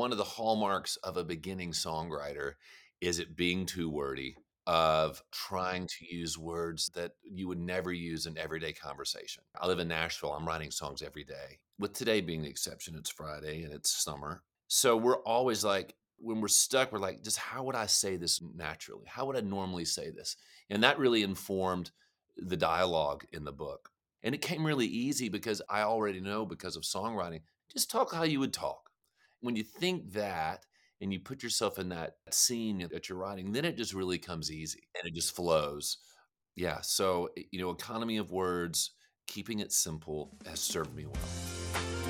one of the hallmarks of a beginning songwriter is it being too wordy, of trying to use words that you would never use in everyday conversation. I live in Nashville. I'm writing songs every day. With today being the exception, it's Friday and it's summer. So we're always like, when we're stuck, we're like, just how would I say this naturally? How would I normally say this? And that really informed the dialogue in the book. And it came really easy because I already know because of songwriting, just talk how you would talk. When you think that and you put yourself in that scene that you're writing, then it just really comes easy and it just flows. Yeah. So, eh, you know, economy of words, keeping it simple has served me well.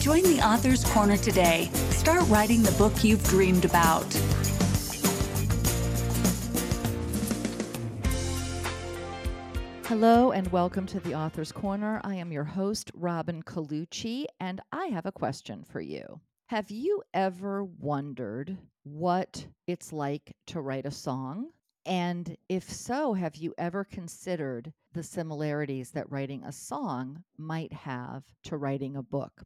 Join the Author's Corner today. Start writing the book you've dreamed about. Hello and welcome to the Author's Corner. I am your host, Robin Colucci, and I have a question for you. Have you ever wondered what it's like to write a song? And if so, have you ever considered the similarities that writing a song might have to writing a book?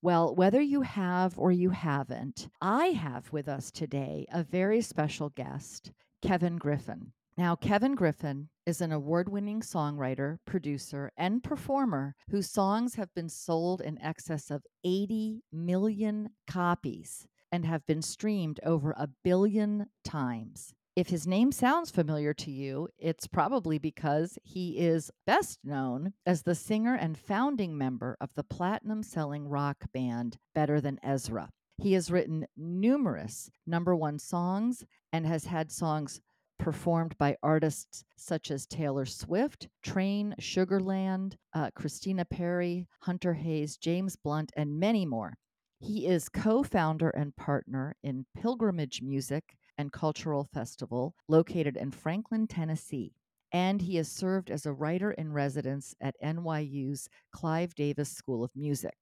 Well, whether you have or you haven't, I have with us today a very special guest, Kevin Griffin. Now, Kevin Griffin is an award winning songwriter, producer, and performer whose songs have been sold in excess of 80 million copies and have been streamed over a billion times. If his name sounds familiar to you, it's probably because he is best known as the singer and founding member of the platinum selling rock band Better Than Ezra. He has written numerous number one songs and has had songs performed by artists such as Taylor Swift, Train, Sugarland, uh, Christina Perri, Hunter Hayes, James Blunt, and many more. He is co founder and partner in Pilgrimage Music and Cultural Festival located in Franklin, Tennessee. And he has served as a writer in residence at NYU's Clive Davis School of Music.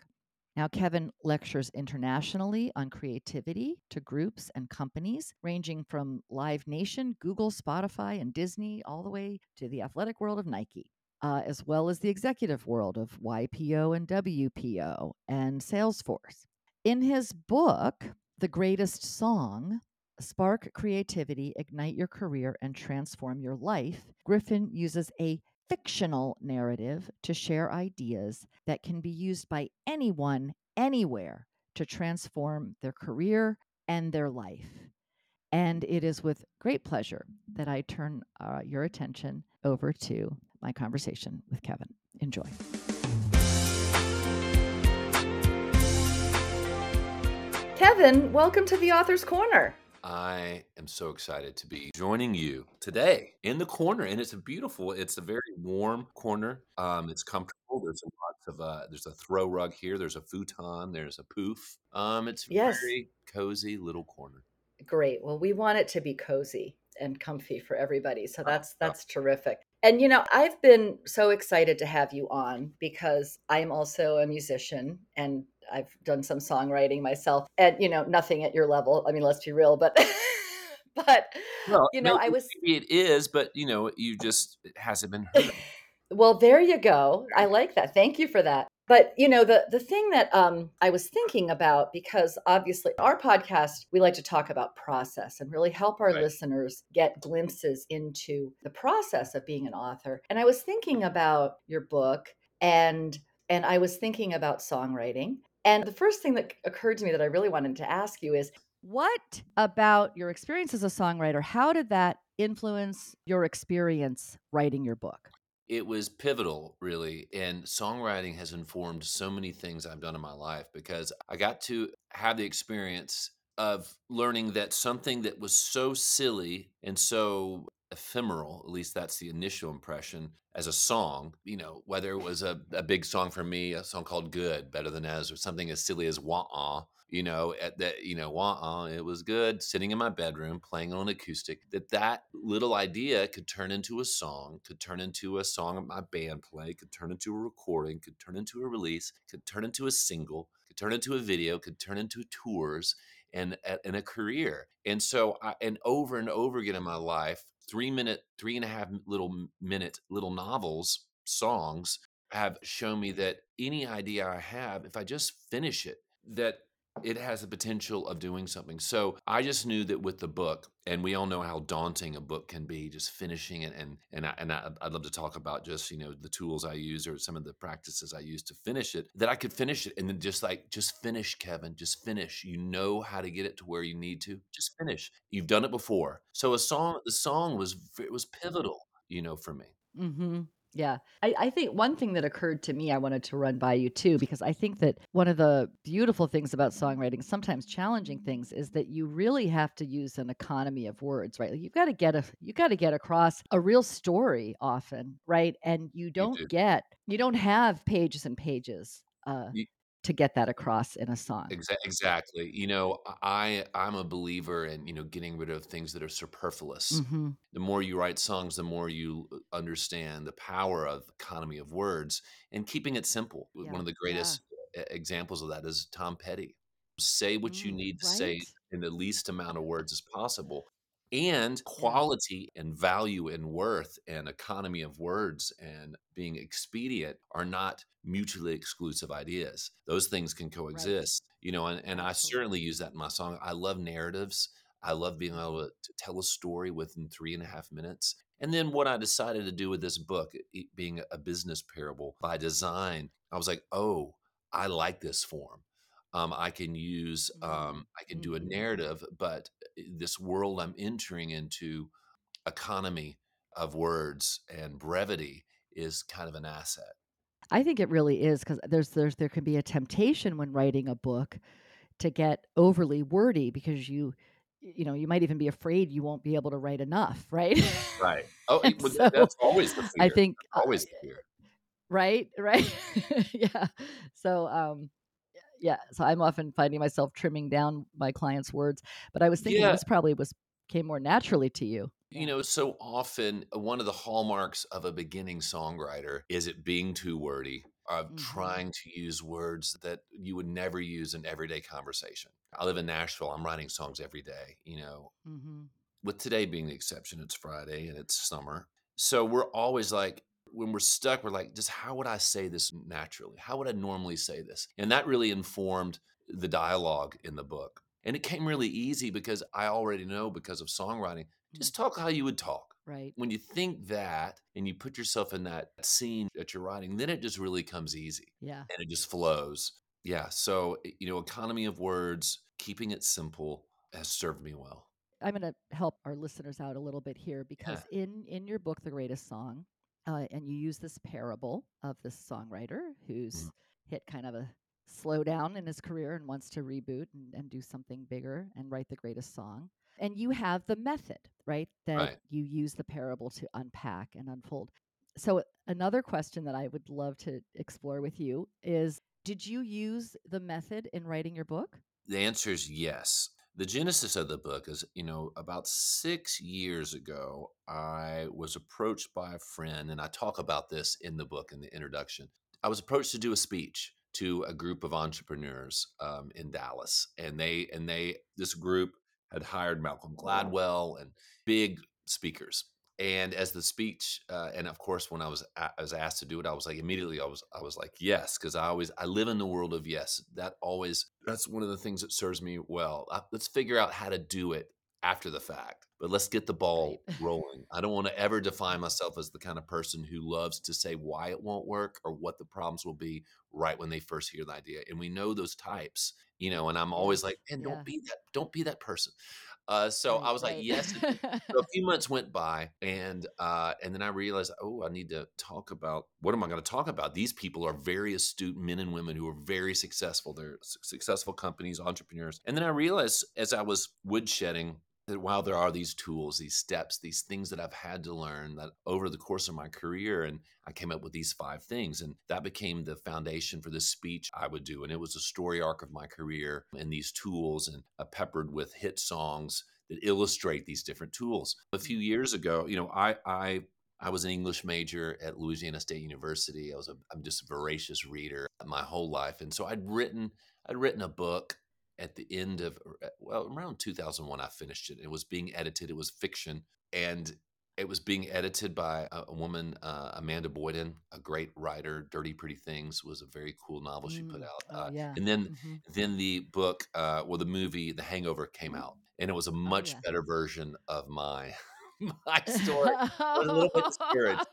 Now, Kevin lectures internationally on creativity to groups and companies, ranging from Live Nation, Google, Spotify, and Disney, all the way to the athletic world of Nike, uh, as well as the executive world of YPO and WPO and Salesforce. In his book, The Greatest Song, Spark Creativity, Ignite Your Career, and Transform Your Life, Griffin uses a fictional narrative to share ideas that can be used by anyone, anywhere, to transform their career and their life. And it is with great pleasure that I turn uh, your attention over to my conversation with Kevin. Enjoy. Kevin, welcome to the Author's Corner. I am so excited to be joining you today in the corner, and it's a beautiful. It's a very warm corner. Um, it's comfortable. There's lots of uh, there's a throw rug here. There's a futon. There's a poof. Um, it's Yes. very cozy little corner. Great. Well, we want it to be cozy and comfy for everybody. So that's that's terrific. And you know, I've been so excited to have you on because I am also a musician and I've done some songwriting myself. And you know, nothing at your level. I mean, let's be real, but but Well, you know, I was maybe it is, but you know, you just it hasn't been heard. Well, there you go. I like that. Thank you for that. But you know, the the thing that um, I was thinking about because obviously our podcast we like to talk about process and really help our Right. listeners get glimpses into the process of being an author. And I was thinking about your book and and I was thinking about songwriting. And the first thing that occurred to me that I really wanted to ask you is what about your experience as a songwriter? How did that influence your experience writing your book? It was pivotal, really. And songwriting has informed so many things I've done in my life because I got to have the experience of learning that something that was so silly and so ephemeral, at least that's the initial impression, as a song, you know, whether it was a, a big song for me, a song called Good, Better Than Ezra, or something as silly as Wah Ah, you know, at that, you know, uh it was good sitting in my bedroom playing on acoustic. That that little idea could turn into a song, could turn into a song of my band play, could turn into a recording, could turn into a release, could turn into a single, could turn into a video, could turn into tours and and a career. And so, I, and over and over again in my life, three minute, three and a half little minute little novels, songs have shown me that any idea I have, if I just finish it, that it has the potential of doing something. So I just knew that with the book, and we all know how daunting a book can be, just finishing it. And and I, and I, would love to talk about just you know the tools I use or some of the practices I use to finish it. That I could finish it, and then just like just finish, Kevin, just finish. You know how to get it to where you need to. Just finish. You've done it before. So a song, the song was it was pivotal, you know, for me. Mm-hmm. Yeah. I, I think one thing that occurred to me, I wanted to run by you too, because I think that one of the beautiful things about songwriting, sometimes challenging things, is that you really have to use an economy of words, right? Like you've got to get a you've got to get across a real story often, right? And you don't do. get you don't have pages and pages. Uh, You- to get that across in a song. Exactly. You know, I I'm a believer in you know getting rid of things that are superfluous. hmm The more you write songs, the more you uh, understand the power of economy of words and keeping it simple. Yeah. One of the greatest e- examples of that is Tom Petty. Say what you Mm, need to say in the least amount of words as possible. And quality and value and worth and economy of words and being expedient are not mutually exclusive ideas. Those things can Right. coexist, you know, and, and I certainly use that in my song. I love narratives. I love being able to, to tell a story within three and a half minutes. And then what I decided to do with this book, being a business parable by design, I was like, oh, I like this form. Um, I can use, Mm, um, I can do a mhm. narrative, but uh, this world I'm entering into, economy of words and brevity is kind of an asset. I think it really is because there's there's there can be a temptation when writing a book to get overly wordy because you you know you might even be afraid you won't be able to write enough, right? Right. Oh, and it- well, so that's always the fear. I think uh, Always the fear. right right yeah so um yeah so I'm often finding myself trimming down my clients' words, but I was thinking Yeah. this probably was came more naturally to you. You know, so often uh, one of the hallmarks of a beginning songwriter is it being too wordy, of Mhm. trying to use words that you would never use in everyday conversation. I live in Nashville. I'm writing songs every day, you know, hmm with today being the exception, it's Friday and it's summer. So we're always like, when we're stuck, we're like, just how would I say this naturally? How would I normally say this? And that really informed the dialogue in the book. And it came really easy because I already know because of songwriting, just talk how you would talk. Right. When you think that and you put yourself in that scene that you're writing, then it just really comes easy Yeah. and it just flows. Yeah. So, eh, you know, economy of words, keeping it simple has served me well. I'm going to help our listeners out a little bit here because in in your book, The Greatest Song, uh, and you use this parable of this songwriter who's Mhm. hit kind of a slowdown in his career and wants to reboot and, and do something bigger and write the greatest song. And you have the method, right? That Right. you use the parable to unpack and unfold. So another question that I would love to explore with you is did you use the method in writing your book? The answer is yes. The genesis of the book is, you know, about six years ago, I was approached by a friend, and I talk about this in the book in the introduction. I was approached to do a speech to a group of entrepreneurs um, in Dallas, and they and they this group had hired Malcolm Gladwell and big speakers. And as the speech, uh, and of course, when I was i was asked to do it, I was like immediately I was I was like yes because I always I live in the world of yes. That always that's one of the things that serves me well. Uh, let's figure out how to do it after the fact, but let's get the ball Right. rolling. I don't want to ever define myself as the kind of person who loves to say why it won't work or what the problems will be right when they first hear the idea. And we know those types, you know. And I'm always like, and Yeah. don't be that. Don't be that person. Uh, so I Right, was like, yes. so a few months went by and uh, and then i realized oh i need to talk about what am i going to talk about? These people are very astute men and women who are very successful. They're su- successful companies entrepreneurs. And then i realized as i was woodshedding that while there are these tools, these steps, these things that I've had to learn that over the course of my career, and I came up with these five things, and that became the foundation for this speech I would do. And it was a story arc of my career and these tools, and uh, peppered with hit songs that illustrate these different tools. A few years ago, you know, I I I was an English major at Louisiana State University. I was a I'm just a voracious reader my whole life, and so I'd written I'd written a book at the end of uh, well around 2001 i finished it it was being edited it was fiction and it was being edited by a, a woman uh, amanda boyden a great writer dirty pretty things was a very cool novel she put Mm. out Oh, uh, yeah. and then Mhm. then the book uh, well the movie the hangover came out and it was a much yeah. better version of my my story I was a little bit discouraged.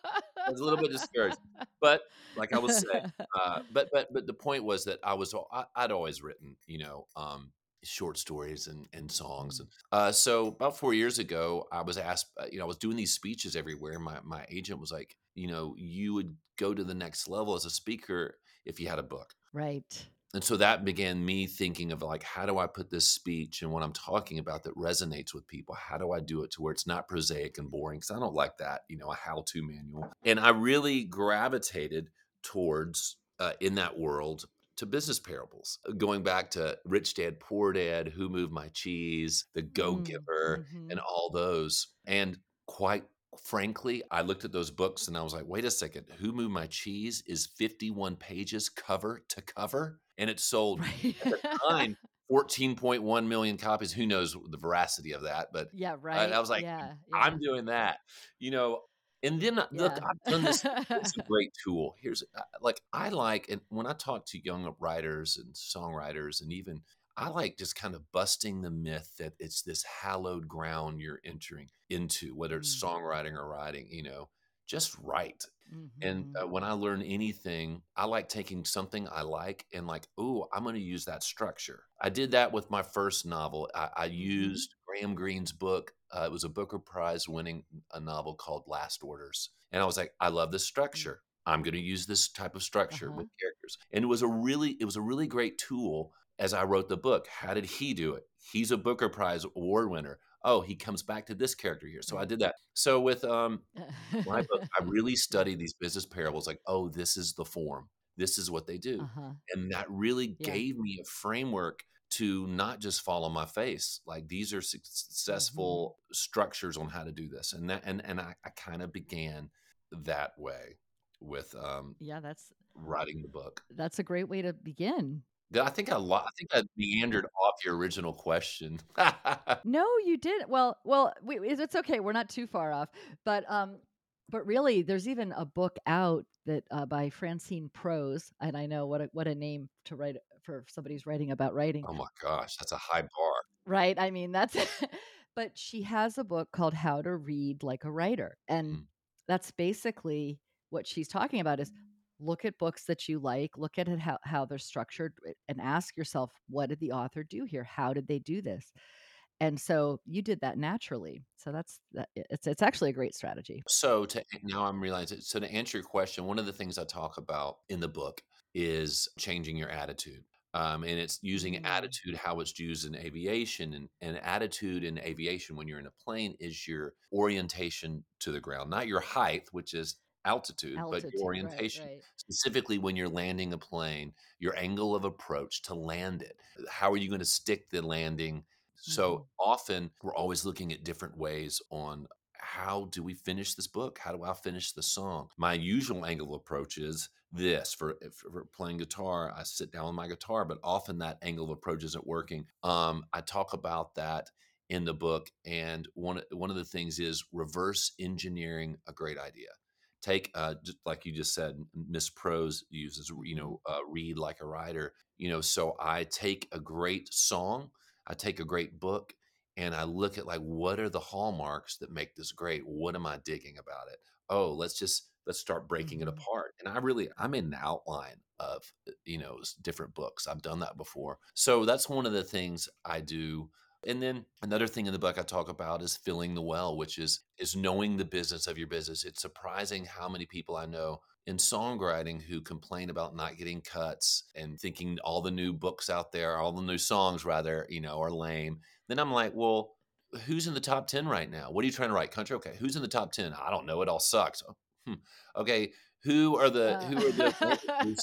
I was a little bit discouraged. But like I was saying, uh, but but but the point was that I was I, I'd always written, you know, um, short stories and and songs. Mm. And uh, so about four years ago, I was asked, uh, you know, I was doing these speeches everywhere. My my agent was like, you know, you would go to the next level as a speaker if you had a book. right. And so that began me thinking of like, how do I put this speech and what I'm talking about that resonates with people? How do I do it to where it's not prosaic and boring? Because I don't like that, you know, a how to manual. And I really gravitated towards, uh, in that world, to business parables, uh, going back to Rich Dad, Poor Dad, Who Moved My Cheese, The Go Mm, Giver, mhm. and all those. And quite frankly, I looked at those books and I was like, wait a second, Who Moved My Cheese is 51 pages cover to cover? And it sold Right. at the time 14.1 million copies. Who knows the veracity of that? But yeah, right. I was like, yeah, I'm doing that, you know. And then uh, look. I've done this. It's a great tool. Here's uh, like I like, and when I talk to young writers and songwriters, and even I like just kind of busting the myth that it's this hallowed ground you're entering into, whether it's Mm. songwriting or writing. You know, just write. And Mhm. uh, when I learn anything, I like taking something I like and like, oh, I'm going to use that structure. I did that with my first novel. I, I Mhm. used Graham Greene's book. Uh, it was a Booker Prize winning a novel called Last Orders, and I was like, I love this structure. I'm going to use this type of structure Uh-huh. with characters, and it was a really, it was a really great tool as I wrote the book. How did he do it? He's a Booker Prize award winner. Oh, he comes back to this character here. So I did that. So with um, my book, I really study these business parables like, oh, this is the form. This is what they do. uh-huh. And that really Yeah. gave me a framework to not just fall on my face. Like these are suc- successful structures on how to do this. And that and, and I, I kind of began that way with um Yeah, that's writing the book. that's a great way to begin. I think I lo- I think I meandered off your original question. No, you didn't. Well, well, we, it's it's okay. We're not too far off, but um, but really, there's even a book out that uh, by Francine Prose, and I know what a, what a name to write for somebody who's writing about writing, oh my gosh, that's a high bar. right? I mean, that's. but she has a book called How to Read Like a Writer, and Mm. that's basically what she's talking about. Is look at books that you like, look at it how how they're structured, eh, and ask yourself, what did the author do here? How did they do this? and so you did that naturally so that's that it's it's actually a great strategy So to now I'm realizing so to answer your question, one of the things I talk about in the book is changing your attitude. Um, and it's using Mm. attitude how it's used in aviation and, and attitude in aviation when you're in a plane is your orientation to the ground, not your height, which is altitude, but your orientation. right Specifically, when you're landing a plane, your angle of approach to land it. How are you going to stick the landing? So Mhm. often we're always looking at different ways on how do we finish this book? How do I finish the song? My usual angle of approach is this for, for playing guitar. I sit down with my guitar, but often that angle of approach isn't working. Um, I talk about that in the book, and one one of the things is reverse engineering a great idea. Take uh, just like you just said, Miss Prose uses you know uh, read like a writer. You know, so I take a great song, I take a great book, and I look at like what are the hallmarks that make this great? What am I digging about it? Oh, let's just let's start breaking it Mhm. apart. And I really I'm in the outline of uh, you know different books. I've done that before. So that's one of the things I do. And then another thing in the book I talk about is filling the well, which is is knowing the business of your business. It's surprising how many people I know in songwriting who complain about not getting cuts and thinking all the new books out there, all the new songs rather, you know, are lame. Then I'm like, well, who's in the top 10 right now? What are you trying to write? Country? Okay. Who's in the top 10? I don't know. It all sucks. Oh, hmm. Okay. Who are the who are the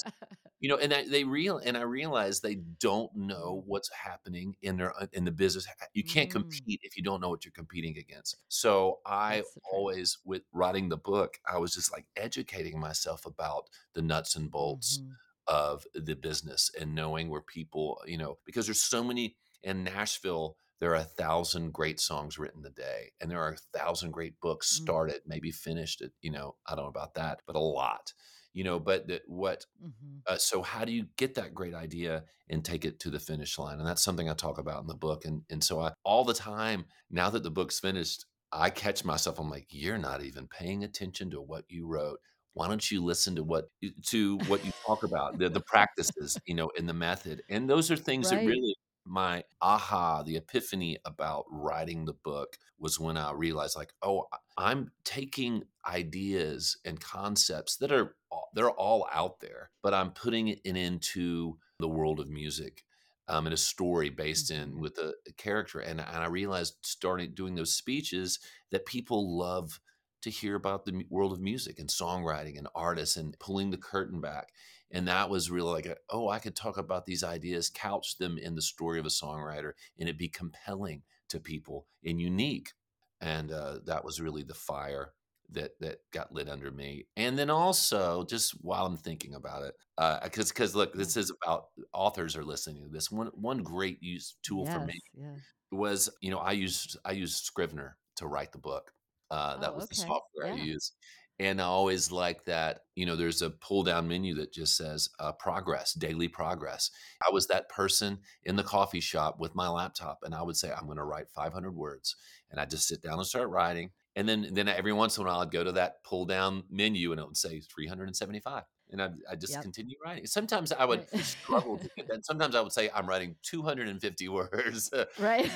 you know, and I, they real and I realize they don't know what's happening in their uh, in the business. You can't Mm, compete if you don't know what you're competing against. So I always, with writing the book, I was just like educating myself about the nuts and bolts Mhm. of the business and knowing where people, you know, because there's so many in Nashville. There are a thousand great songs written a day, and there are a thousand great books Mm. started, maybe finished. It, you know, I don't know about that, but a lot you know but that what Mhm. uh, so how do you get that great idea and take it to the finish line? And that's something i talk about in the book and and so i all the time now that the book's finished i catch myself i'm like you're not even paying attention to what you wrote. Why don't you listen to what to what you talk about the, the practices you know in the method? And those are things that really my aha the epiphany about writing the book was when i realized like oh i'm taking ideas and concepts that are they're all out there but i'm putting it into the world of music um, and a story based in Mhm. with a, a character and, and i realized starting doing those speeches that people love to hear about the world of music and songwriting and artists and pulling the curtain back and that was really like a, oh i could talk about these ideas couch them in the story of a songwriter and it'd be compelling to people and unique and uh, that was really the fire that that got lit under me and then also just while i'm thinking about it because because look this is about authors are listening to this one one great use tool for me Yes. Yeah. was you know i used i used scrivener to write the book uh, that Oh, was the okay. software i used and i always like that you know there's a pull down menu that just says uh, progress daily progress. I was that person in the coffee shop with my laptop and i would say i'm going to write 500 words and i just sit down and start writing and then then every once in a while i'd go to that pull down menu and it would say 375 and I'd, I'd just Yep. continue writing sometimes i would Right. struggle to get that sometimes i would say i'm writing 250 words right.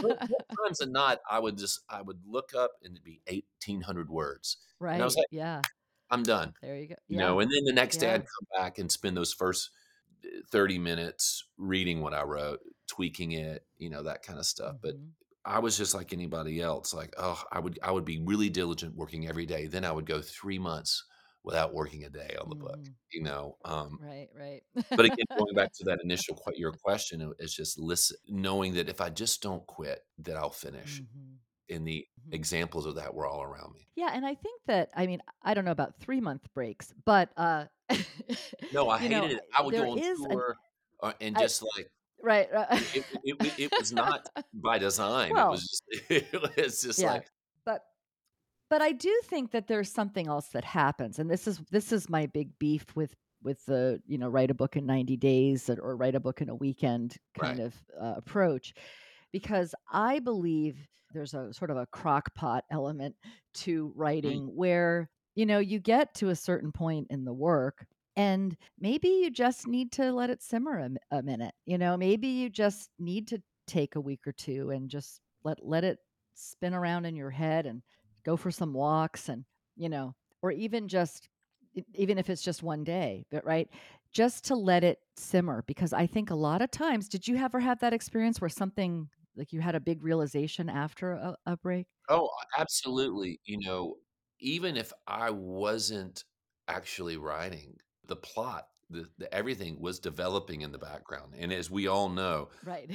more, more times than not, I would just I would look up and it'd be eighteen hundred words, and I was right. like, Yeah. I'm done, There you go. you Yeah. know. And then the next day, I'd come back and spend those first uh, thirty minutes reading what I wrote, tweaking it, you know, that kind of stuff. But Mhm. I was just like anybody else. Like, oh, I would I would be really diligent working every day. Then I would go three months without working a day on the book, Mhm. you know. Um, Right. Right. but again, going back to that initial que- your question, it's just listen, knowing that if I just don't quit, that I'll finish Mhm. and the Mhm. examples of that were all around me. Yeah, and I think that I mean I don't know about three month breaks, but uh, No, I you know hated it. I- I would go on an tour uh, and I just like right. right. it, it, it, it was not by design. It was well, just it's just yeah, like but but I do think that there's something else that happens, and this is this is my big beef with with the you know write a book in 90 days or, or write a book in a weekend kind right. of uh, approach because I believe there's a sort of a crock pot element to Mm, writing where, you know, you get to a certain point in the work and maybe you just need to let it simmer a, a minute. You know, maybe you just need to take a week or two and just let let it spin around in your head and go for some walks and, you know, or even just even if it's just one day, but right? Just to let it simmer because I think a lot of times, did you ever have that experience where something like you had a big realization after a, a break? Oh, absolutely. You know, even if I wasn't actually writing, the plot, the, the everything was developing in the background. And as we all know, Right.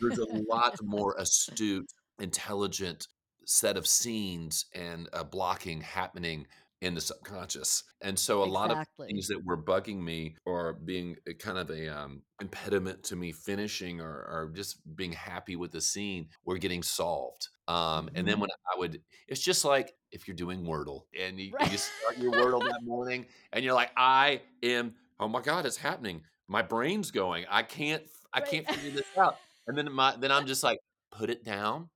there's a lot more astute, intelligent set of scenes and uh, blocking happening in the subconscious. And so a lot of things that were bugging me or being kind of a um, impediment to me finishing or, or just being happy with the scene were getting solved. Um, and then hmm when I would, it's just like if you're doing Wordle and you, Right. you start your Wordle that morning and you're like, I am, oh my God, it's happening. My brain's going. I can't, I right. can't figure this out. And then my, then I'm just like, put it down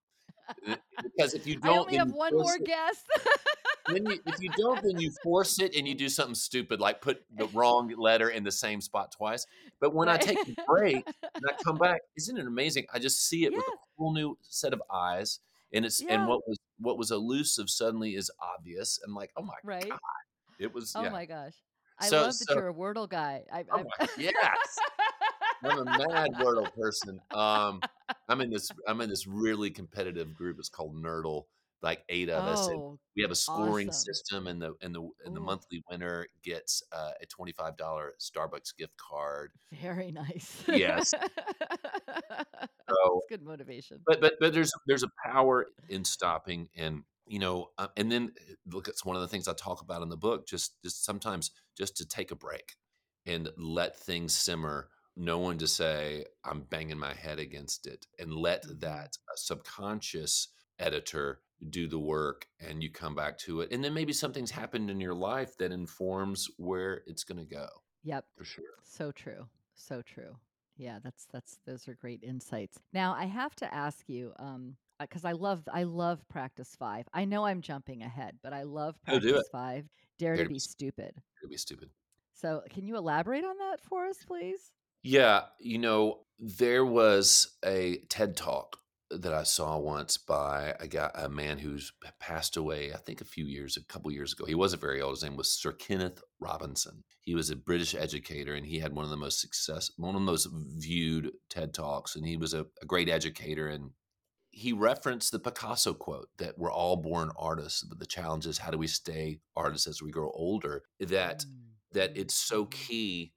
because if you don't, only have one more it. guess. Then you, if you don't, then you force it and you do something stupid like put the wrong letter in the same spot twice. But when I take a break and I come back, isn't it amazing? I just see it with a whole new set of eyes, and it's and what was what was elusive suddenly is obvious. And like, oh my Right. god, it was Oh yeah. my gosh. I So love that so you're a Wordle guy. I, oh my I yes, I'm a mad Wordle person. Um, I'm in this I'm in this really competitive group. It's called Nerdle. Like eight of us, and Oh, we have a scoring awesome. system, and the and the and the Ooh, monthly winner gets uh, a twenty five dollar Starbucks gift card. very nice. Yes. So, It's good motivation. but but but there's there's a power in stopping, and you know, uh, and then uh, look, it's one of the things I talk about in the book. Just just sometimes just to take a break and let things simmer. No one to say I'm banging my head against it, and let Mhm. that uh, subconscious editor do the work, and you come back to it, and then maybe something's happened in your life that informs where it's going to go. Yep. For sure. So true. So true. Yeah, that's that's those are great insights. Now, I have to ask you um because I love I love practice 5. I know I'm jumping ahead, but I love do practice 5. Dare Dare to to be, be stupid. dare to be stupid. So, can you elaborate on that for us, please? Yeah, you know, there was a TED Talk that I saw once by a guy, a man who's passed away, I think a few years, a couple years ago. He wasn't very old. His name was Sir Kenneth Robinson. He was a British educator and he had one of the most success, one of the most viewed TED Talks. And he was a, a great educator. And he referenced the Picasso quote that we're all born artists, but the challenge is how do we stay artists as we grow older? That Mm, that mm, it's so mhm. key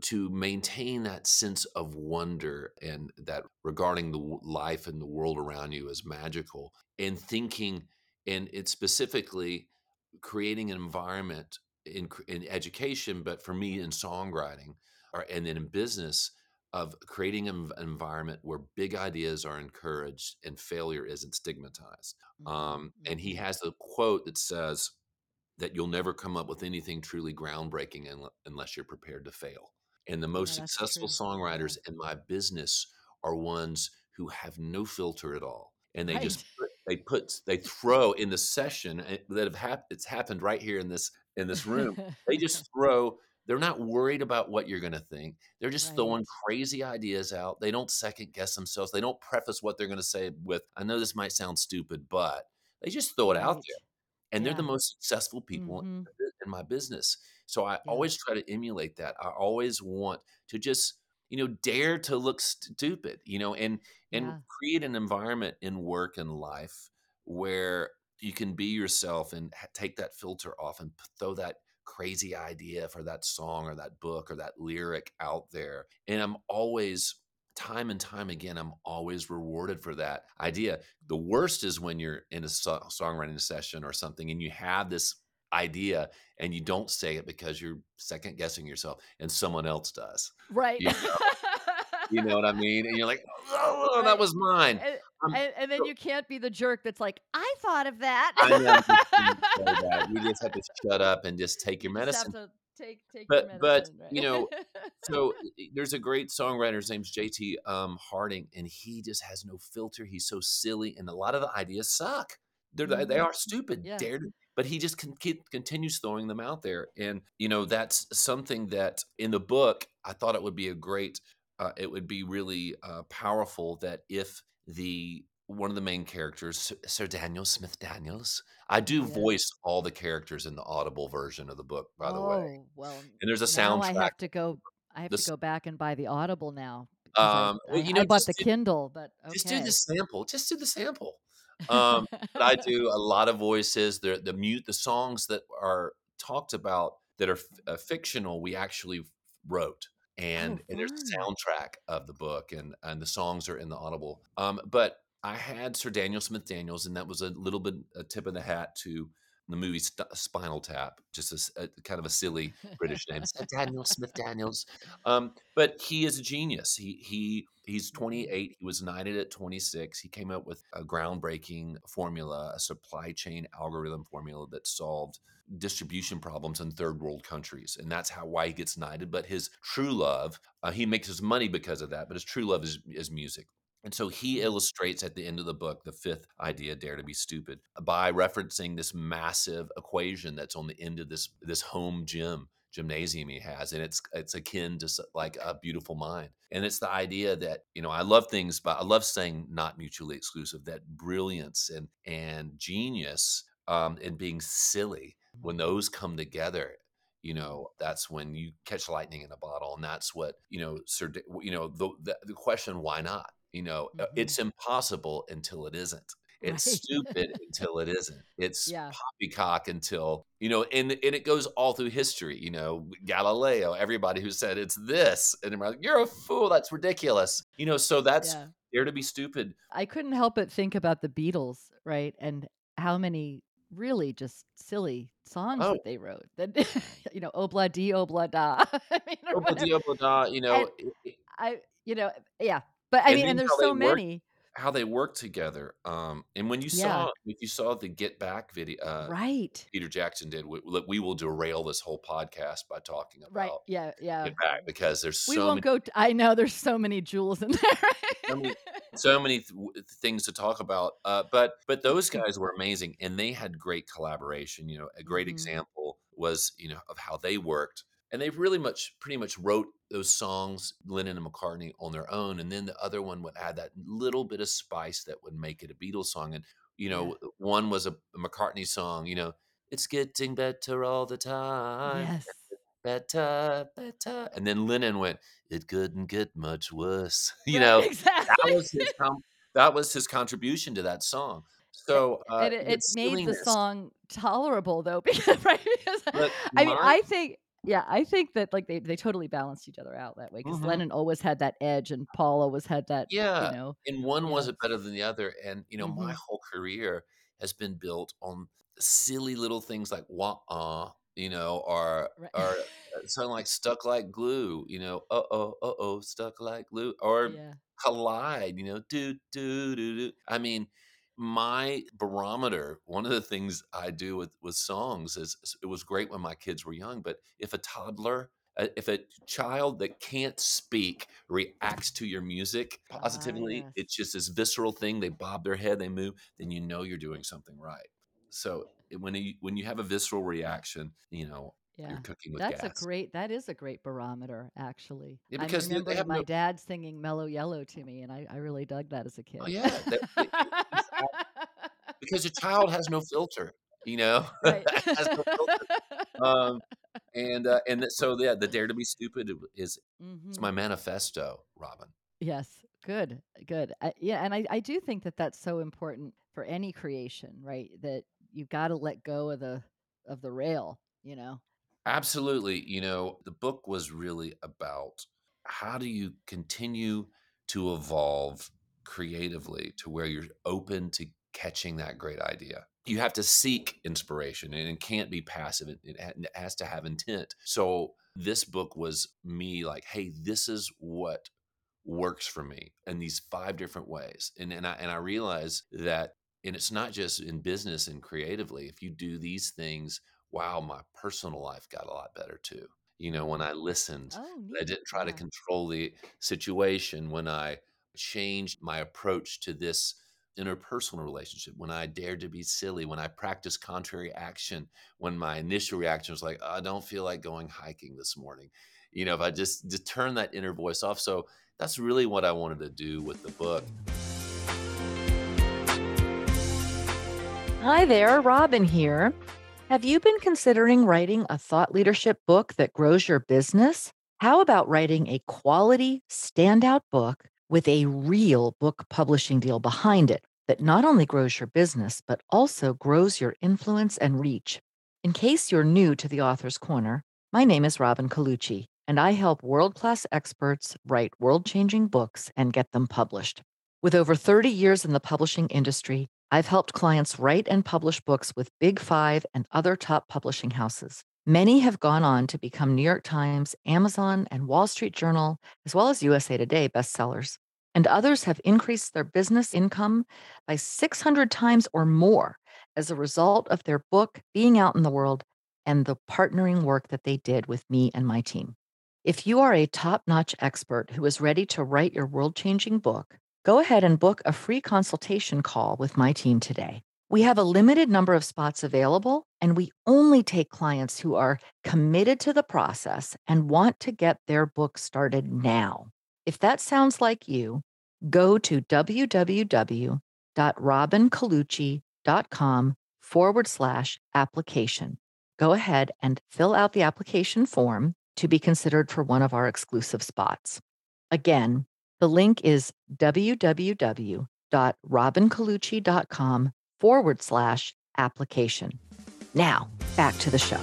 to maintain that sense of wonder and that regarding the life and the world around you as magical and thinking and it's specifically creating an environment in in education but for me in songwriting or and then in business of creating an environment where big ideas are encouraged and failure isn't stigmatized Mhm, um, and he mhm. has a quote that says that you'll never come up with anything truly groundbreaking unless you're prepared to fail. And the most that's successful true. Yeah. songwriters in my business are ones who have no filter at all. And they just Right. put, they put they throw in the session eh, that have happened. It's happened right here in this in this room. They just throw. They're not worried about what you're going to think. They're just Right. throwing crazy ideas out. They don't second guess themselves. They don't preface what they're going to say with, "I know this might sound stupid, but." They just throw it out there and they're the most successful people Mhm. in my business. So I Yeah. always try to emulate that. I always want to just, you know, dare to look stupid, you know, and and Yeah. create an environment in work and life where you can be yourself and take that filter off and throw that crazy idea for that song or that book or that lyric out there. And I'm always time and time again i'm always rewarded for that idea the worst is when you're in a so- songwriting session or something and you have this idea and you don't say it because you're second guessing yourself and someone else does. Right. You know, you know what I mean? And you're like, oh, that was mine. And, Um, and, and then so you can't be the jerk that's like, I thought of that. I know you that. You just have to shut up and just take your you medicine. to take take your But but medicine, you know, so there's a great songwriter. His name's JT um, Harding, and he just has no filter. He's so silly, and a lot of the ideas suck. They're they they are stupid. Yeah. Dare to, but he just keep, continues throwing them out there, and you know that's something that in the book I thought it would be a great. Uh, it would be really uh, powerful that if the one of the main characters, Sir Daniel Smith Daniels, I do Yes. voice all the characters in the Audible version of the book, by the way. Oh, well, And there's a now I have to go I have to go back and buy the Audible now I um, well, I, you I know, bought just the do Kindle, but just do the sample. Just do the sample. Um, I do a lot of voices. The the mute the songs that are talked about that are f- uh, fictional. We actually wrote, and oh, and there's a soundtrack of the book, and and the songs are in the Audible. Um, but I had Sir Daniel Smith Daniels, and that was a little bit a tip of the hat to the movie St- Spinal Tap, just a kind of a silly British name, Sir Daniel Smith Daniels. Um, but he is a genius. He he he's Mhm. 28. He was knighted at 26. He came up with a groundbreaking formula, a supply chain algorithm formula that solved distribution problems in third world countries, and that's how why he gets knighted. But his true love, uh, he makes his money because of that. But his true love is is music. And so he Mm. illustrates at the end of the book the fifth idea, dare to be stupid, by referencing this massive equation that's on the end of this this home gym gymnasium he has and it's it's akin to like a beautiful mind and it's the idea that you know i love things but i love saying not mutually exclusive that brilliance and and genius um and being silly when those come together you know that's when you catch lightning in a bottle and that's what you know sir you know the, the the question why not You know, uh, Mhm. it's impossible until it isn't. It's Right. stupid until it isn't. It's Yeah. poppycock until, you know, and and it goes all through history, you know, Galileo, everybody who said it's this, and they're like, "You're a fool, that's ridiculous." You know, so that's Yeah. Dare to be stupid. I couldn't help but think about the Beatles, right? And how many really just silly songs Oh. that they wrote. That you know, oh, "Obla di, obla oh, da." I mean. Obla-di, obla-da, you know, And it it I you know, yeah. But I And mean, and there's so many. How they work together, um, and when you Yeah. saw if you saw the Get Back video, uh, Right. Peter Jackson did, we look, we will derail this whole podcast by talking about Right. Yeah, yeah. Get Back because there's We so won't many go t I know there's so many jewels in there. so many so many th things to talk about, uh, but but those guys were amazing, and they had great collaboration, you know, a great Mhm. example was, you know, of how they worked, and they really much pretty much wrote those songs, Lennon and McCartney, on their own, and then the other one would add that little bit of spice that would make it a Beatles song, and, you Yeah. know, one was a McCartney song, you know, "It's getting better all the time, Yes. better, better," and then Lennon went, "It couldn't get much worse," you Right, know? That was his com that was his contribution to that song. So, uh, it but it made the song tolerable though because right? Because I mean, I think yeah, I think that, like, they they totally balanced each other out that way 'cause Mhm. Lennon always had that edge and Paul always had that, Yeah, you know and one yeah. wasn't better than the other, and, you know, my Mhm. whole career has been built on silly little things like "Wah-uh," you know, or Right. or, uh, something like "Stuck Like Glue," you know, "Uh-oh, uh-oh, stuck like glue," or Yeah. "Collide," you know, "Do, do, do, do." I mean, my barometer one of the things I do with with songs is it was great when my kids were young, but if a toddler uh, if a child that can't speak reacts to your music Ah, positively, yes. it's just this visceral thing, they bob their head, they move, then you know you're doing something right. So, when you when you have a visceral reaction, you know, Yeah. you're cooking with That's a great that is a great barometer, actually. Yeah, because they have my no dad singing "Mellow Yellow" to me, and I I really dug that as a kid. Oh, yeah, that they exact because a child has no filter, you know? Right. No filter. Um, and, uh, and so, yeah, the Dare to be Stupid is it's my manifesto, Robin. Yes, good, good. I yeah, and I I do think that that's so important for any creation, right? That you've gotta let go of the of the rail, you know? Absolutely, you know, the book was really about how do you continue to evolve creatively to where you're open to catching that great idea. You have to seek inspiration, and it can't be passive, it it has to have intent. So, this book was me like, "Hey, this is what works for me in these 5 different ways," and and I and I realized that and it's not just in business and creatively, if you do these things, wow, my personal life got a lot better too. You know, when I listened, Oh, I didn't try to control the situation, when I changed my approach to this interpersonal relationship, when I dared to be silly, when I practiced contrary action, when my initial reaction was like, oh, "I don't feel like going hiking this morning." You know, if I just just turn that inner voice off, so that's really what I wanted to do with the book. Hi there, Robin here. Have you been considering writing a thought leadership book that grows your business? How about writing a quality, standout book with a real book publishing deal behind it that not only grows your business, but also grows your influence and reach? In case you're new to the Author's Corner, my name is Robin Colucci, and I help world class experts write world changing books and get them published. With over 30 years in the publishing industry, I've helped clients write and publish books with Big Five and other top publishing houses. Many have gone on to become New York Times, Amazon, and Wall Street Journal, as well as USA Today bestsellers. And others have increased their business income by 600 times or more as a result of their book being out in the world and the partnering work that they did with me and my team. If you are a top notch expert who is ready to write your world changing book, go ahead and book a free consultation call with my team today. We have a limited number of spots available, and we only take clients who are committed to the process and want to get their book started now. If that sounds like you, go to www.robincolucci.com forward slash application. Go ahead and fill out the application form to be considered for one of our exclusive spots. Again, The link is www.robincolucci.com forward slash application. Now, back to the show.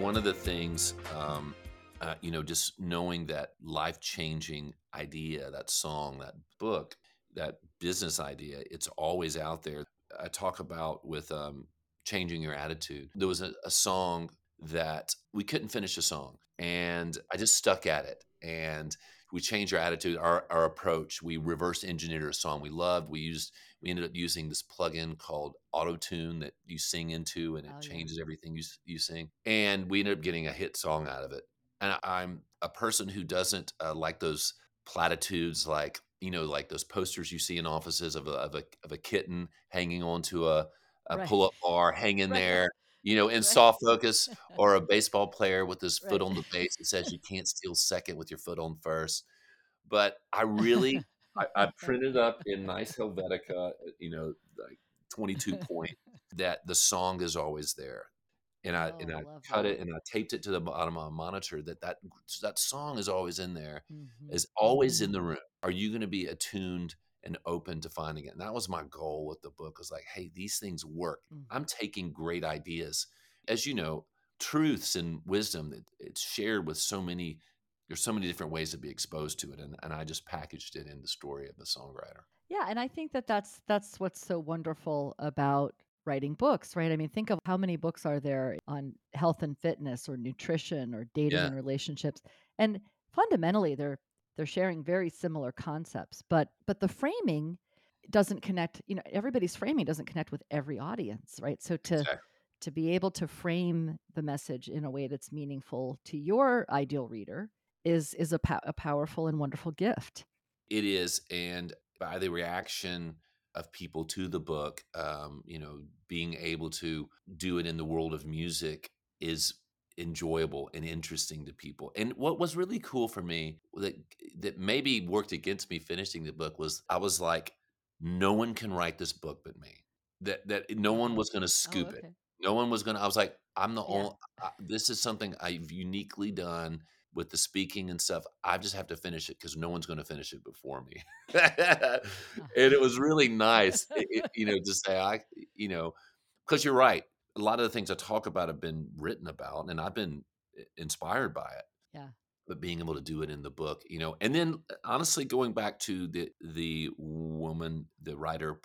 One of the things, um, uh, you know, just knowing that life changing idea, that song, that book, that business idea, it's always out there. I talk about with um, changing your attitude. There was a, a song that we couldn't finish a song and I just stuck at it. And we changed our attitude, our, our approach. We reverse engineered a song we loved. We used, we ended up using this plugin called Auto Tune that you sing into, and it Oh, yeah. changes everything you you sing. And we ended up getting a hit song out of it. And I- I'm a person who doesn't uh, like those platitudes, like you know, like those posters you see in offices of a of a, of a kitten hanging onto a, a Right. pull up bar, hanging Right. there, you know, in Right. soft focus or a baseball player with his foot Right. on the base that says you can't steal second with your foot on first. But I really, I, I printed up in nice Helvetica, you know, like 22 point, that the song is always there. And I and Oh, I cut that. it and I taped it to the bottom of my monitor that that that song is always in there, Mhm. is always in the room. Are you going to be attuned and open to finding it? And that was my goal with the book. Was like, hey, these things work. Mhm. I'm taking great ideas, as you know, truths and wisdom that it's shared with so many. There's so many different ways to be exposed to it, and, and I just packaged it in the story of the songwriter. Yeah, and I think that that's that's what's so wonderful about writing books, right? I mean, think of how many books are there on health and fitness or nutrition or dating Yeah. and relationships. And fundamentally they're they're sharing very similar concepts, but but the framing doesn't connect, you know, everybody's framing doesn't connect with every audience, right? So to Exactly. to be able to frame the message in a way that's meaningful to your ideal reader is is a, pow- a powerful and wonderful gift. It is, and by the reaction of people to the book, um, you know, being able to do it in the world of music is enjoyable and interesting to people. And what was really cool for me that that maybe worked against me finishing the book was I was like, no one can write this book but me. That that no one mm. was going to Oh, scoop it. No one was going to. I was like, I'm the Yeah. only. I, this is something I've uniquely done with the speaking and stuff. I just have to finish it because no one's going to finish it before me. Uh-huh. and it was really nice, it- you know, to say I, you know, because you're right. A lot of the things I talk about have been written about, and I've been inspired by it. Yeah. But being able to do it in the book, you know, and then uh, honestly, going back to the the woman, the writer,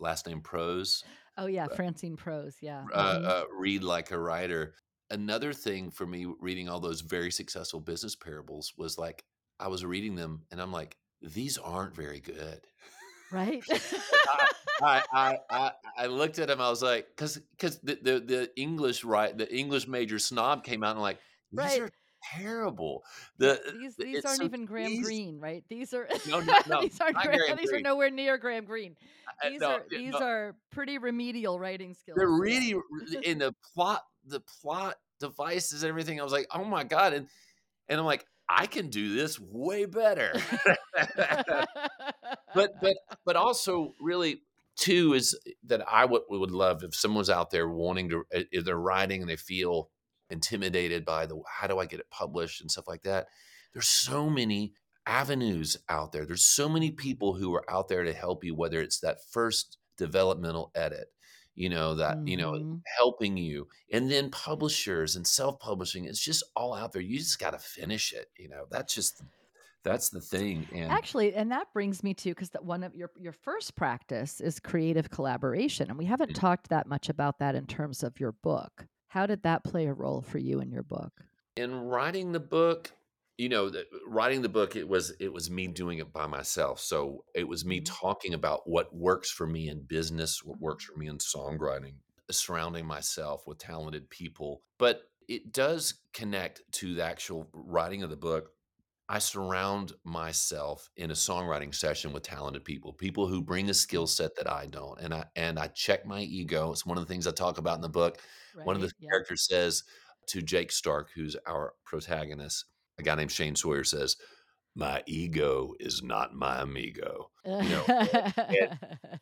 last name Prose, Oh yeah, Francine Prose. Yeah. uh, Mhm. uh, read like a writer. Another thing for me reading all those very successful business parables was like I was reading them and I'm like, these aren't very good. Right. I, I, I, I looked at him. I was like, because because the, the the English right the English major snob came out and like these Right. are terrible. The these these aren't so even Graham easy. Greene, right? These are No, no, no, these aren't Graham, Graham these are nowhere near Graham Greene. I- These no, are these are pretty remedial writing skills. They're really in the plot, the plot devices, and everything. I was like, oh my god, and and I'm like, I can do this way better. but but but also really too is that I would would love if someone's out there wanting to if they're writing and they feel intimidated by the how do I get it published and stuff like that. There's so many avenues out there. There's so many people who are out there to help you, whether it's that first developmental edit, you know, that, you know, Mhm. helping you, and then publishers and self-publishing. It's just all out there. You just got to finish it. You know, that's just that's the thing. And Actually, and that brings me to because that one of your your first practice is creative collaboration, and we haven't Mm. talked that much about that in terms of your book. How did that play a role for you in your book? in writing the book you know writing the book it was it was me doing it by myself so it was me Mhm. talking about what works for me in business what works for me in songwriting surrounding myself with talented people but it does connect to the actual writing of the book i surround myself in a songwriting session with talented people people who bring a skill set that i don't and i and i check my ego it's one of the things i talk about in the book one of the yeah. characters says to Jake Stark, who's our protagonist, a guy named Shane Sawyer says, My ego is not my amigo. know,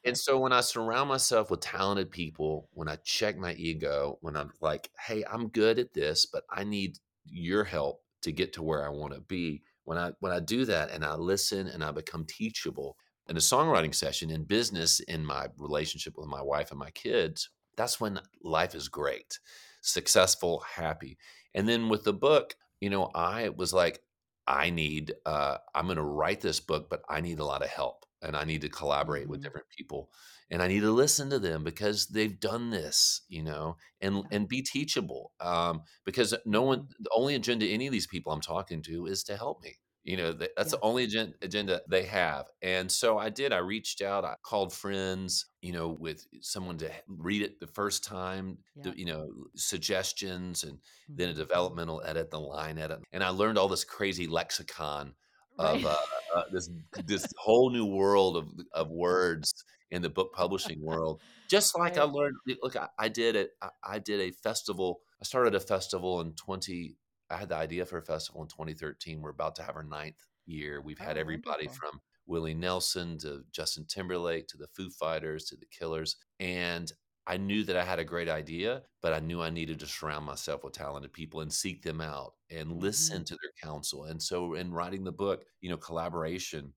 And so when I surround myself with talented people, when I check my ego, when I'm like, hey, I'm good at this, but I need your help to get to where I want to be. When I when I do that and I listen and I become teachable in a songwriting session in business in my relationship with my wife and my kids, that's when life is great, successful, happy. And then with the book, you know, I was like, I need, uh, I'm going to write this book, but I need a lot of help and I need to collaborate with Mhm. different people and I need to listen to them because they've done this, you know, and and be teachable. Um, because no one, the only agenda any of these people I'm talking to is to help me. You know, th- that's the only agen- agenda they have. And so I did. I reached out. I called friends. You know, with someone to read it the first time. Yeah. The, you know, suggestions and then a Mhm. developmental edit, the line edit, and I learned all this crazy lexicon Right. of uh, uh, this this whole new world of of words in the book publishing world. Just like I learned, look, I, I did it. I, I did a festival. I started a festival in twenty. I had the idea for a festival in 2013. We're about to have our ninth year. We've had Oh, everybody wonderful. from Willie Nelson to Justin Timberlake to the Foo Fighters to the Killers, and I knew that I had a great idea, but I knew I needed to surround myself with talented people and seek them out and listen Mhm. to their counsel. And so, in writing the book, you know, collaboration,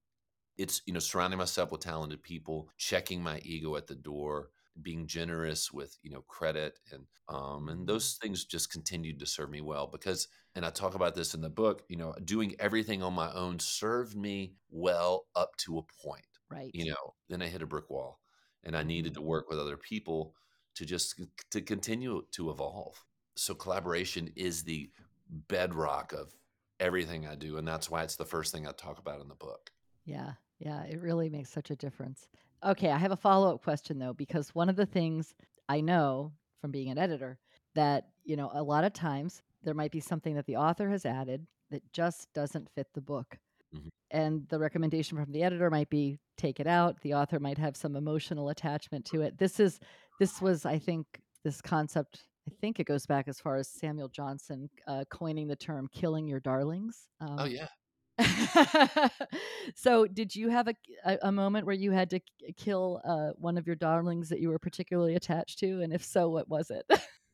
it's, you know, surrounding myself with talented people, checking my ego at the door, being generous with, you know, credit and, um, and Mhm. those things just continued to serve me well because, and I talk about this in the book, you know, doing everything on my own served me well up to a point Right. you know then i hit a brick wall and i needed Mhm. to work with other people to just to continue to evolve so collaboration is the bedrock of everything i do and that's why it's the first thing i talk about in the book Yeah, yeah, it really makes such a difference. Okay, I have a follow up question though, because one of the things I know from being an editor that, you know, a lot of times there might be something that the author has added that just doesn't fit the book. Mhm. And the recommendation from the editor might be take it out. The author might have some emotional attachment to it. This is, this was, I think, this concept. I think it goes back as far as Samuel Johnson uh, coining the term "killing your darlings." Um, oh yeah so did you have a, a, a moment where you had to k- kill uh, one of your darlings that you were particularly attached to? And if so what was it?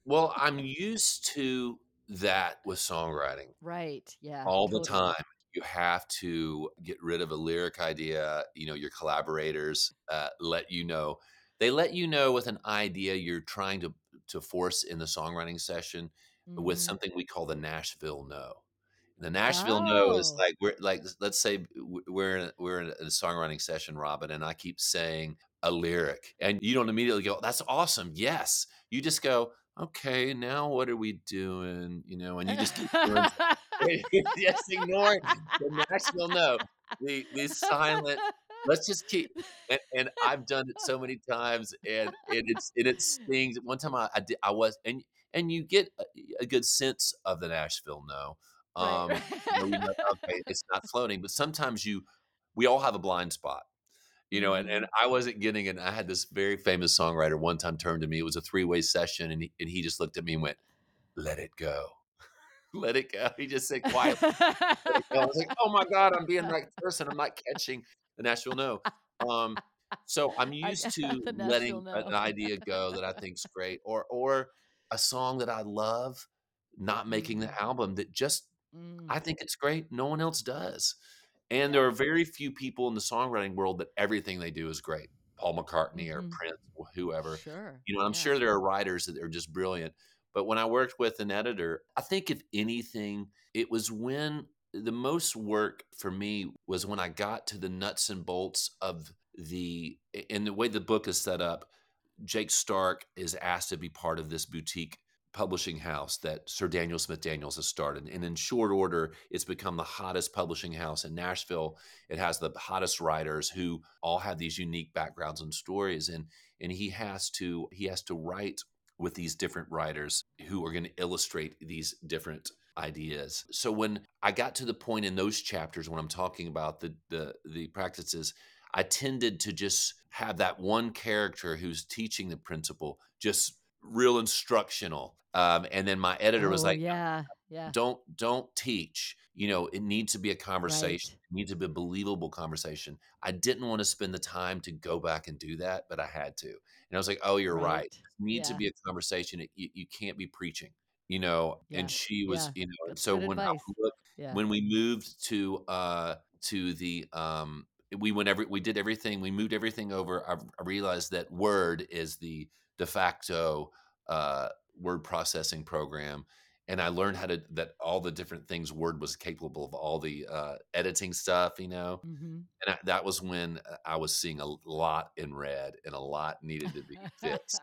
Well i'm used to that with songwriting. Right. Yeah all the time you have to get rid of a lyric idea you know your collaborators uh, let you know they let you know with an idea you're trying to to force in the songwriting session with Mhm. something we call the nashville no the nashville no is oh like we're like let's say we're in a, we're in a songwriting session robin and i keep saying a lyric and you don't immediately go that's awesome yes you just go okay now what are we doing you know and you just keep just ignore the Nashville no. The the silent. Let's just keep. And, and I've done it so many times, and and it's and it stings. One time I I, did, I was and and you get a, a good sense of the Nashville no. Right Um, you know, you okay, it's not floating, but sometimes you. We all have a blind spot, you know, and, and Mhm. I wasn't getting and I had this very famous songwriter one time turn to me. It was a three way session, and he, and he just looked at me and went, "Let it go, let it go." He just said quietly let it go. I was like, "Oh my god, I'm being the right person. I'm not catching the Nashville no." Um, so I'm used to letting an idea go that I think's great, or or a song that I love not making the Mhm. album that just Mm, I think it's great. No one else does, and there are very few people in the songwriting world that everything they do is great. Paul McCartney or Mhm. Prince or whoever. sure You know, I'm yeah. sure there are writers that are just brilliant. But when I worked with an editor, I think if anything, it was when the most work for me was when I got to the nuts and bolts of the and the way the book is set up. Jake Stark is asked to be part of this boutique publishing house that Sir Daniel Smith Daniels has started. And in short order, it's become the hottest publishing house in Nashville. It has the hottest writers who all have these unique backgrounds and stories. And and he has to he has to write with these different writers who are going to illustrate these different ideas. So when I got to the point in those chapters when I'm talking about the the the practices, I tended to just have that one character who's teaching the principle, just real instructional. Um, and then my editor was oh like, yeah yeah don't don't teach you know it needs to be a conversation right it needs to be a believable conversation i didn't want to spend the time to go back and do that but i had to and i was like oh you're right right it needs to be a conversation it, you, you can't be preaching you know, Yeah. and she was, Yeah. you know, and That's so when I advice. would look Yeah. when we moved to uh to the um we went every we did everything we moved everything over I, I realized that word is the de facto uh word processing program and i learned how to that all the different things word was capable of all the uh editing stuff you know hmm and I, that was when uh, i was seeing a lot in red and a lot needed to be fixed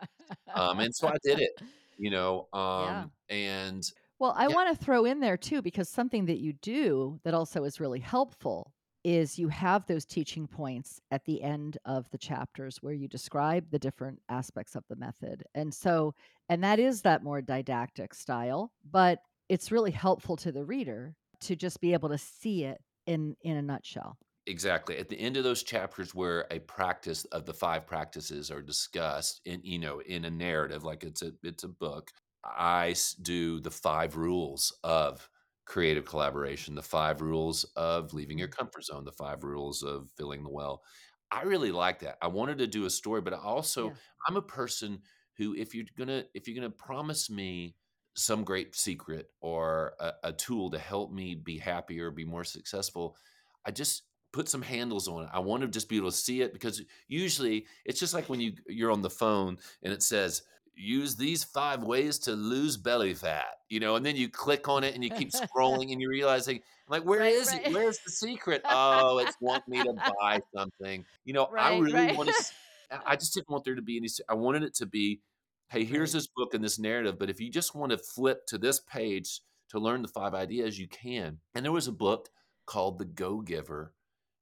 um and so i did it you know Yeah. um and Well, I Yeah. want to throw in there too, because something that you do that also is really helpful is you have those teaching points at the end of the chapters where you describe the different aspects of the method. And so, and that is that more didactic style, but it's really helpful to the reader to just be able to see it in in a nutshell. Exactly. At the end of those chapters where a practice of the five practices are discussed in you know in a narrative like it's a it's a book, I do the five rules of creative collaboration, the five rules of leaving your Mm. comfort zone, the five rules of filling the well. I really like that. I wanted to do a story, but I also Yeah. I'm a person who if you're going to if you're going to promise me some great secret or a, a tool to help me be happier, be more successful, I just put some handles on it. I want to just be able to see it because usually it's just like when you you're on the phone and it says use these five ways to lose belly fat, you know, and then you click on it and you keep scrolling and you're realizing like where Right, is it? Where's the secret? Oh, it's want me to buy something. You know, I really right. want to I just didn't want there to be any I wanted it to be hey, here's Right. this book and this narrative, but if you just want to flip to this page to learn the five ideas, you can. And there was a book called The Go Giver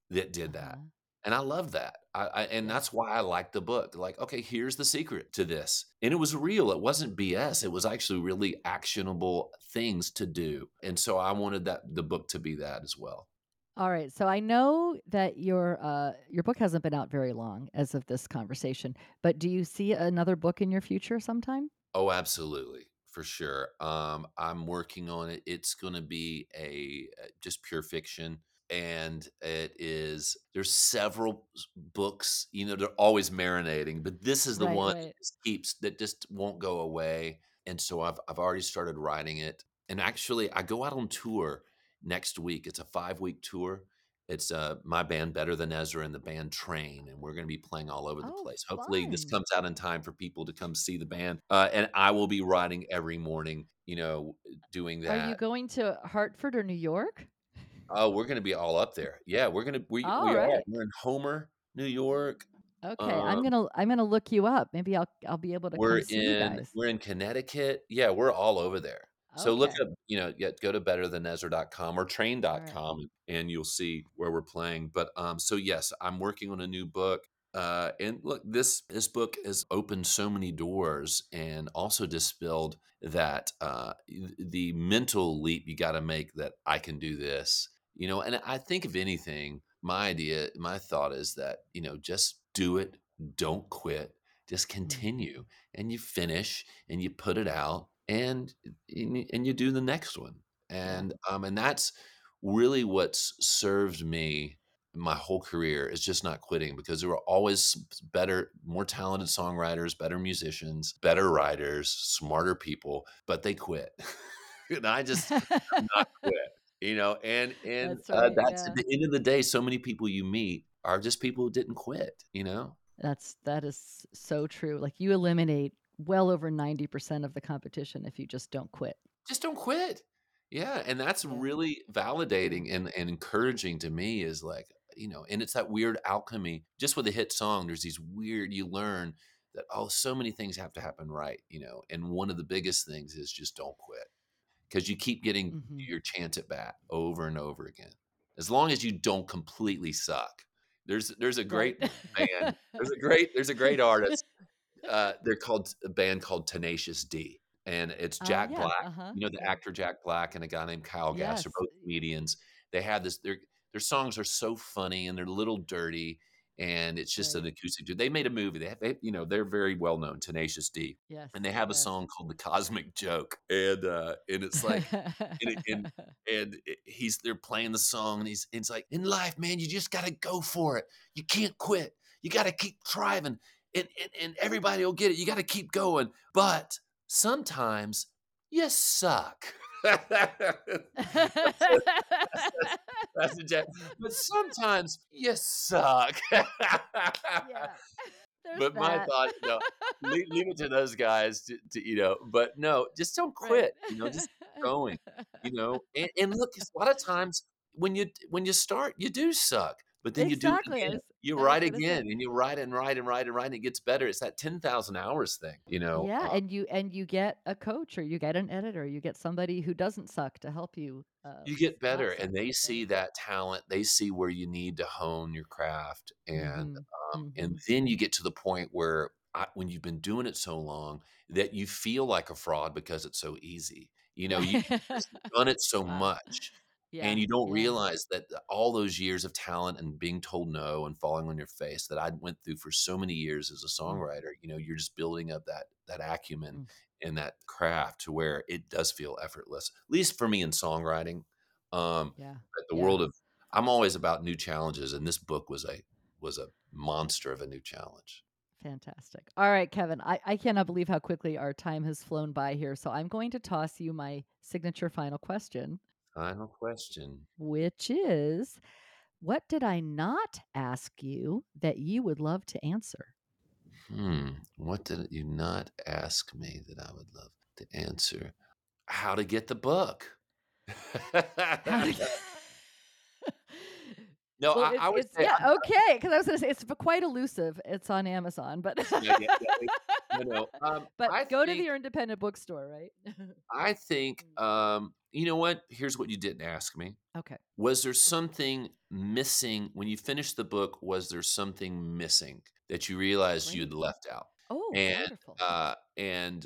that did that. Uh-huh. And I love that. I, I and that's why I like the book. Like, okay, here's the secret to this. And it was real. It wasn't BS. It was actually really actionable things to do. And so I wanted that the book to be that as well. All right. So I know that your uh your book hasn't been out very long as of this conversation, but do you see another book in your future sometime? Oh, absolutely. For sure. Um, I'm working on it. It's going to be a uh, just pure fiction. And it is, there's several books, you know, they're always marinating, but this is the Right, one right. that just keeps, that just won't go away. And so I've, I've already started writing it. And actually, I go out on tour next week. It's a five week tour. It's uh, my band, Better Than Ezra, and the band Train, and we're going to be playing all over the Oh, place. Hopefully, this comes out in time for people to come see the band. Uh, and I will be writing every morning, you know, doing that Are you going to Hartford or New York? Oh, we're going to be all up there. Yeah, we're going to we All we are. We're in Homer, New York. Okay, I'm Um, gonna I'm gonna look you up. Maybe I'll I'll be able to we're come see you in we're in Connecticut. Yeah, we're all over there. So look up, you know, yeah, go to betterthanezra.com or All right. train.com and you'll see where we're playing. But um so yes, I'm working on a new book. Uh and look, this this book has opened so many doors and also dispelled that uh the mental leap you got to make that I can do this. You know, and I think if anything, my idea, my thought is that, you know, just do it, don't quit, just Mm. continue and you finish and you put it out and and you do the next one and um and that's really what's served me my whole career is just not quitting because there were always better more talented songwriters better musicians better writers smarter people but they quit. And i just not quit you know and and That's uh, that's Yeah. at the end of the day so many people you meet are just people who didn't quit you know That's that is so true. Like you eliminate well over 90% of the competition if you just don't quit. just don't quit. Yeah, and that's Yeah. really validating and, and encouraging to me is like, you know, and it's that weird alchemy. Just with a hit song, there's these weird you learn that oh, so many things have to happen right, you know. And one of the biggest things is just don't quit. Because you keep getting hmm your chance at bat over and over again. As long as you don't completely suck. There's there's a great band. There's a great there's a great artist uh, they're called a band called Tenacious D, and it's Uh, Jack yeah. Black. Uh-huh. You know the actor Jack Black and a guy named Kyle Gass. They're both comedians. They have this. Their their songs are so funny and they're a little dirty, and it's just Right. an acoustic. dude. They made a movie. They, have, they you know they're very well known. Tenacious D, Yes. and they have a song called "The Cosmic Joke," and uh, and it's like and and and he's they're playing the song and he's it's like in life man you just got to go for it you can't quit you got to keep striving and, and and everybody will get it you got to keep going but sometimes you suck. That's a jet. But sometimes you suck. yeah. There's but my that. thought, no, leave, leave it to those guys to, to, you know. But no, just don't Right. quit. You know, just keep going. You know, and, and look, a lot of times when you when you start, you do suck, but then Exactly, you do it again. was- You I write again, and you write and write and write and write, and it gets better. It's that ten thousand hours thing. You know. yeah, uh, and you and you get a coach or you get an editor, you get somebody who doesn't suck to help you. Uh, you get better and they see that talent they see where you need to hone your craft and Mhm, um, and mhm. then you get to the point where I, when you've been doing it so long that you feel like a fraud because it's so easy you know you, you've done it so much yeah, and you don't yeah. realize that all those years of talent and being told no and falling on your face that I went through for so many years as a Mm. songwriter you know you're just building up that that acumen Mm. and that craft to where it does feel effortless at least for me in songwriting um Yeah. the Yeah. world of I'm always about new challenges and this book was a was a monster of a new challenge. Fantastic. All right, Kevin. I, I cannot believe how quickly our time has flown by here. So I'm going to toss you my signature final question, Final question. which is what did I not ask you that you would love to answer? Hmm. What did you not ask me that I would love to answer? How to get the book. To- no, Well, I, I would say yeah, I'm- okay. Because I was going to say it's quite elusive. It's on Amazon, but yeah, yeah, yeah, no, no. Um, but I go to think- your independent bookstore, right? I think um, you know what? Here's what you didn't ask me. okay. Was there something missing when you finished the book? Was there something missing that you realized you'd left out? Oh, and wonderful. uh, and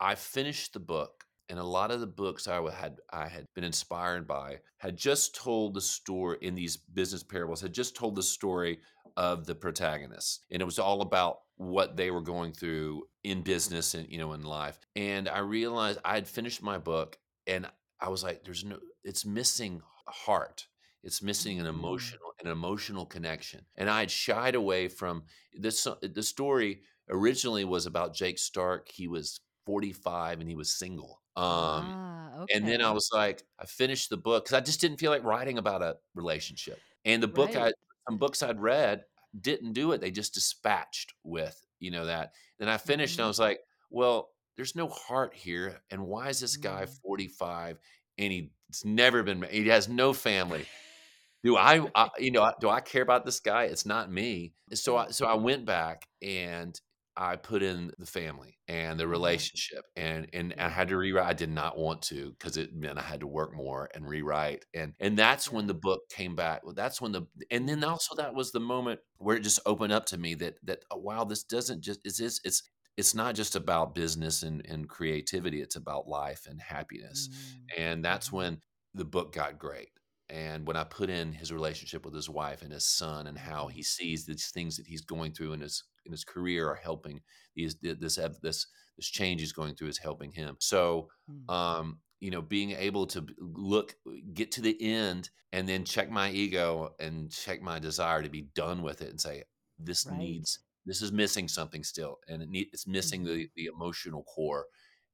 I finished the book, and a lot of the books I had I had been inspired by had just told the story in these business parables had just told the story of the protagonists, and it was all about what they were going through in business and you know in life. And I realized I had finished my book, and I was like, "There's no, it's missing heart." It's missing an Mm. emotional an emotional connection, and I had shied away from this. The story originally was about Jake Stark. He was 45 and he was single. Um, ah, okay. and then I was like, I finished the book because I just didn't feel like writing about a relationship. And the book I some books I'd read didn't do it. They just dispatched with, you know, that. Then I finished and I Mhm. was like, well, there's no heart here. And why is this guy Mm. 45 and he's never been he has no family? Do I, I you know, do I care about this guy? It's not me. So I so I went back and I put in the family and the Uh-huh. relationship and and I had to rewrite. I did not want to because it meant I had to work more and rewrite. And and that's when the book came back. Well, That's when the and then also that was the moment where it just opened up to me that that oh, wow, this doesn't just is this it's it's not just about business and, and creativity. It's about life and happiness. Mm, And that's mhm. when the book got great. And when I put in his relationship with his wife and his son and how he sees these things that he's going through in his in his career are helping these this this this change he's going through is helping him. So Mm. um you know being able to look get to the end and then check my ego and check my desire to be done with it and say this Right. needs this is missing something still and it need, it's missing Mhm. the the emotional core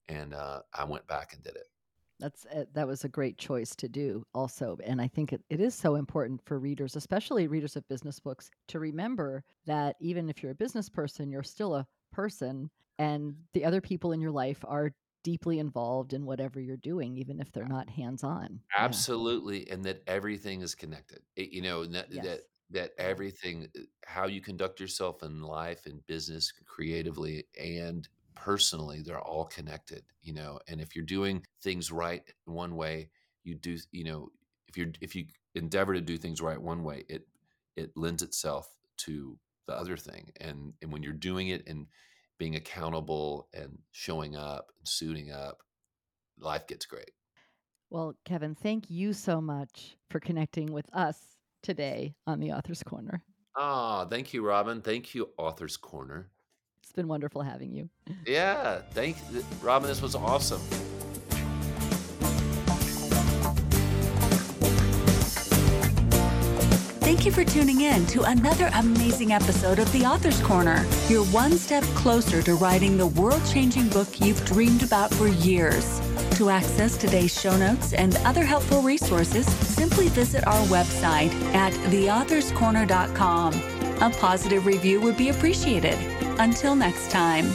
and uh I went back and did it. That's uh, that was a great choice to do also and I think it, it is so important for readers especially readers of business books to remember that even if you're a business person you're still a person and the other people in your life are deeply involved in whatever you're doing even if they're not hands on. Absolutely, and that everything is connected. It- you know that Yes. that that everything, uh, how you conduct yourself in life and business, creatively and personally, they're all connected. You know, and if you're doing things right one way, you do. You know, if you're if you endeavor to do things right one way, it it lends itself to the other thing. And and when you're doing it and being accountable and showing up and suiting up, life gets great. Well, Kevin, thank you so much for connecting with us today on the Author's Corner. Ah, thank you, Robin. Thank you, Author's Corner. It's been wonderful having you. Yeah, thank Robin. This was awesome. Thank you for tuning in to another amazing episode of The Author's Corner. You're one step closer to writing the world changing book you've dreamed about for years. To access today's show notes and other helpful resources, simply visit our website at theauthor'scorner.com. A positive review would be appreciated. Until next time.